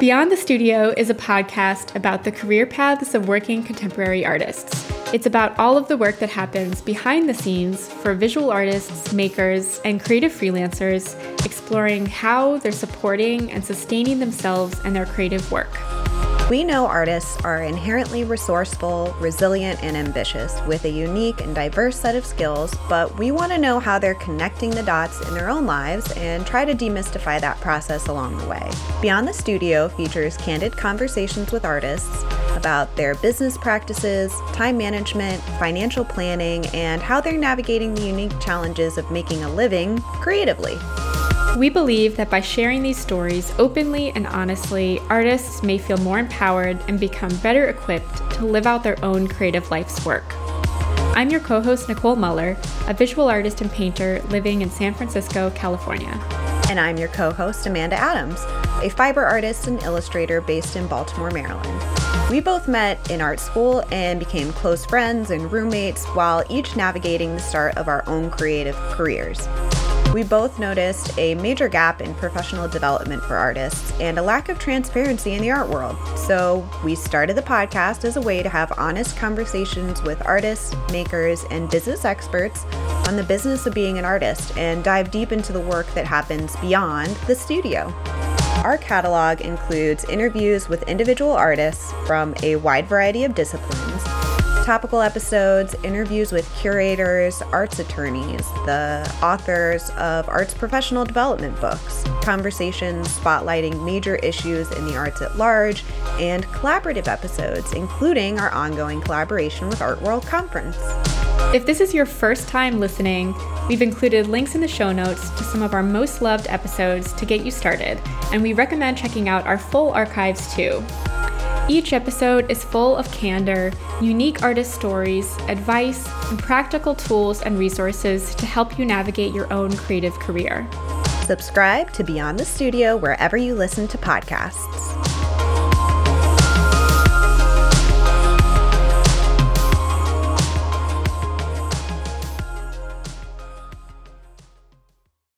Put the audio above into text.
Beyond the Studio is a podcast about the career paths of working contemporary artists. It's about all of the work that happens behind the scenes for visual artists, makers, and creative freelancers, exploring how they're supporting and sustaining themselves and their creative work. We know artists are inherently resourceful, resilient, and ambitious with a unique and diverse set of skills, but we want to know how they're connecting the dots in their own lives and try to demystify that process along the way. Beyond the Studio features candid conversations with artists about their business practices, time management, financial planning, and how they're navigating the unique challenges of making a living creatively. We believe that by sharing these stories openly and honestly, artists may feel more empowered and become better equipped to live out their own creative life's work. I'm your co host, Nicole Muller, a visual artist and painter living in San Francisco, California. And I'm your co host, Amanda Adams, a fiber artist and illustrator based in Baltimore, Maryland. We both met in art school and became close friends and roommates while each navigating the start of our own creative careers. We both noticed a major gap in professional development for artists and a lack of transparency in the art world. So, we started the podcast as a way to have honest conversations with artists, makers, and business experts on the business of being an artist and dive deep into the work that happens beyond the studio. Our catalog includes interviews with individual artists from a wide variety of disciplines topical episodes, interviews with curators, arts attorneys, the authors of arts professional development books, conversations spotlighting major issues in the arts at large, and collaborative episodes, including our ongoing collaboration with Art World Conference. If this is your first time listening, we've included links in the show notes to some of our most loved episodes to get you started, and we recommend checking out our full archives too. Each episode is full of candor, unique artist stories, advice, and practical tools and resources to help you navigate your own creative career. Subscribe to Beyond the Studio wherever you listen to podcasts.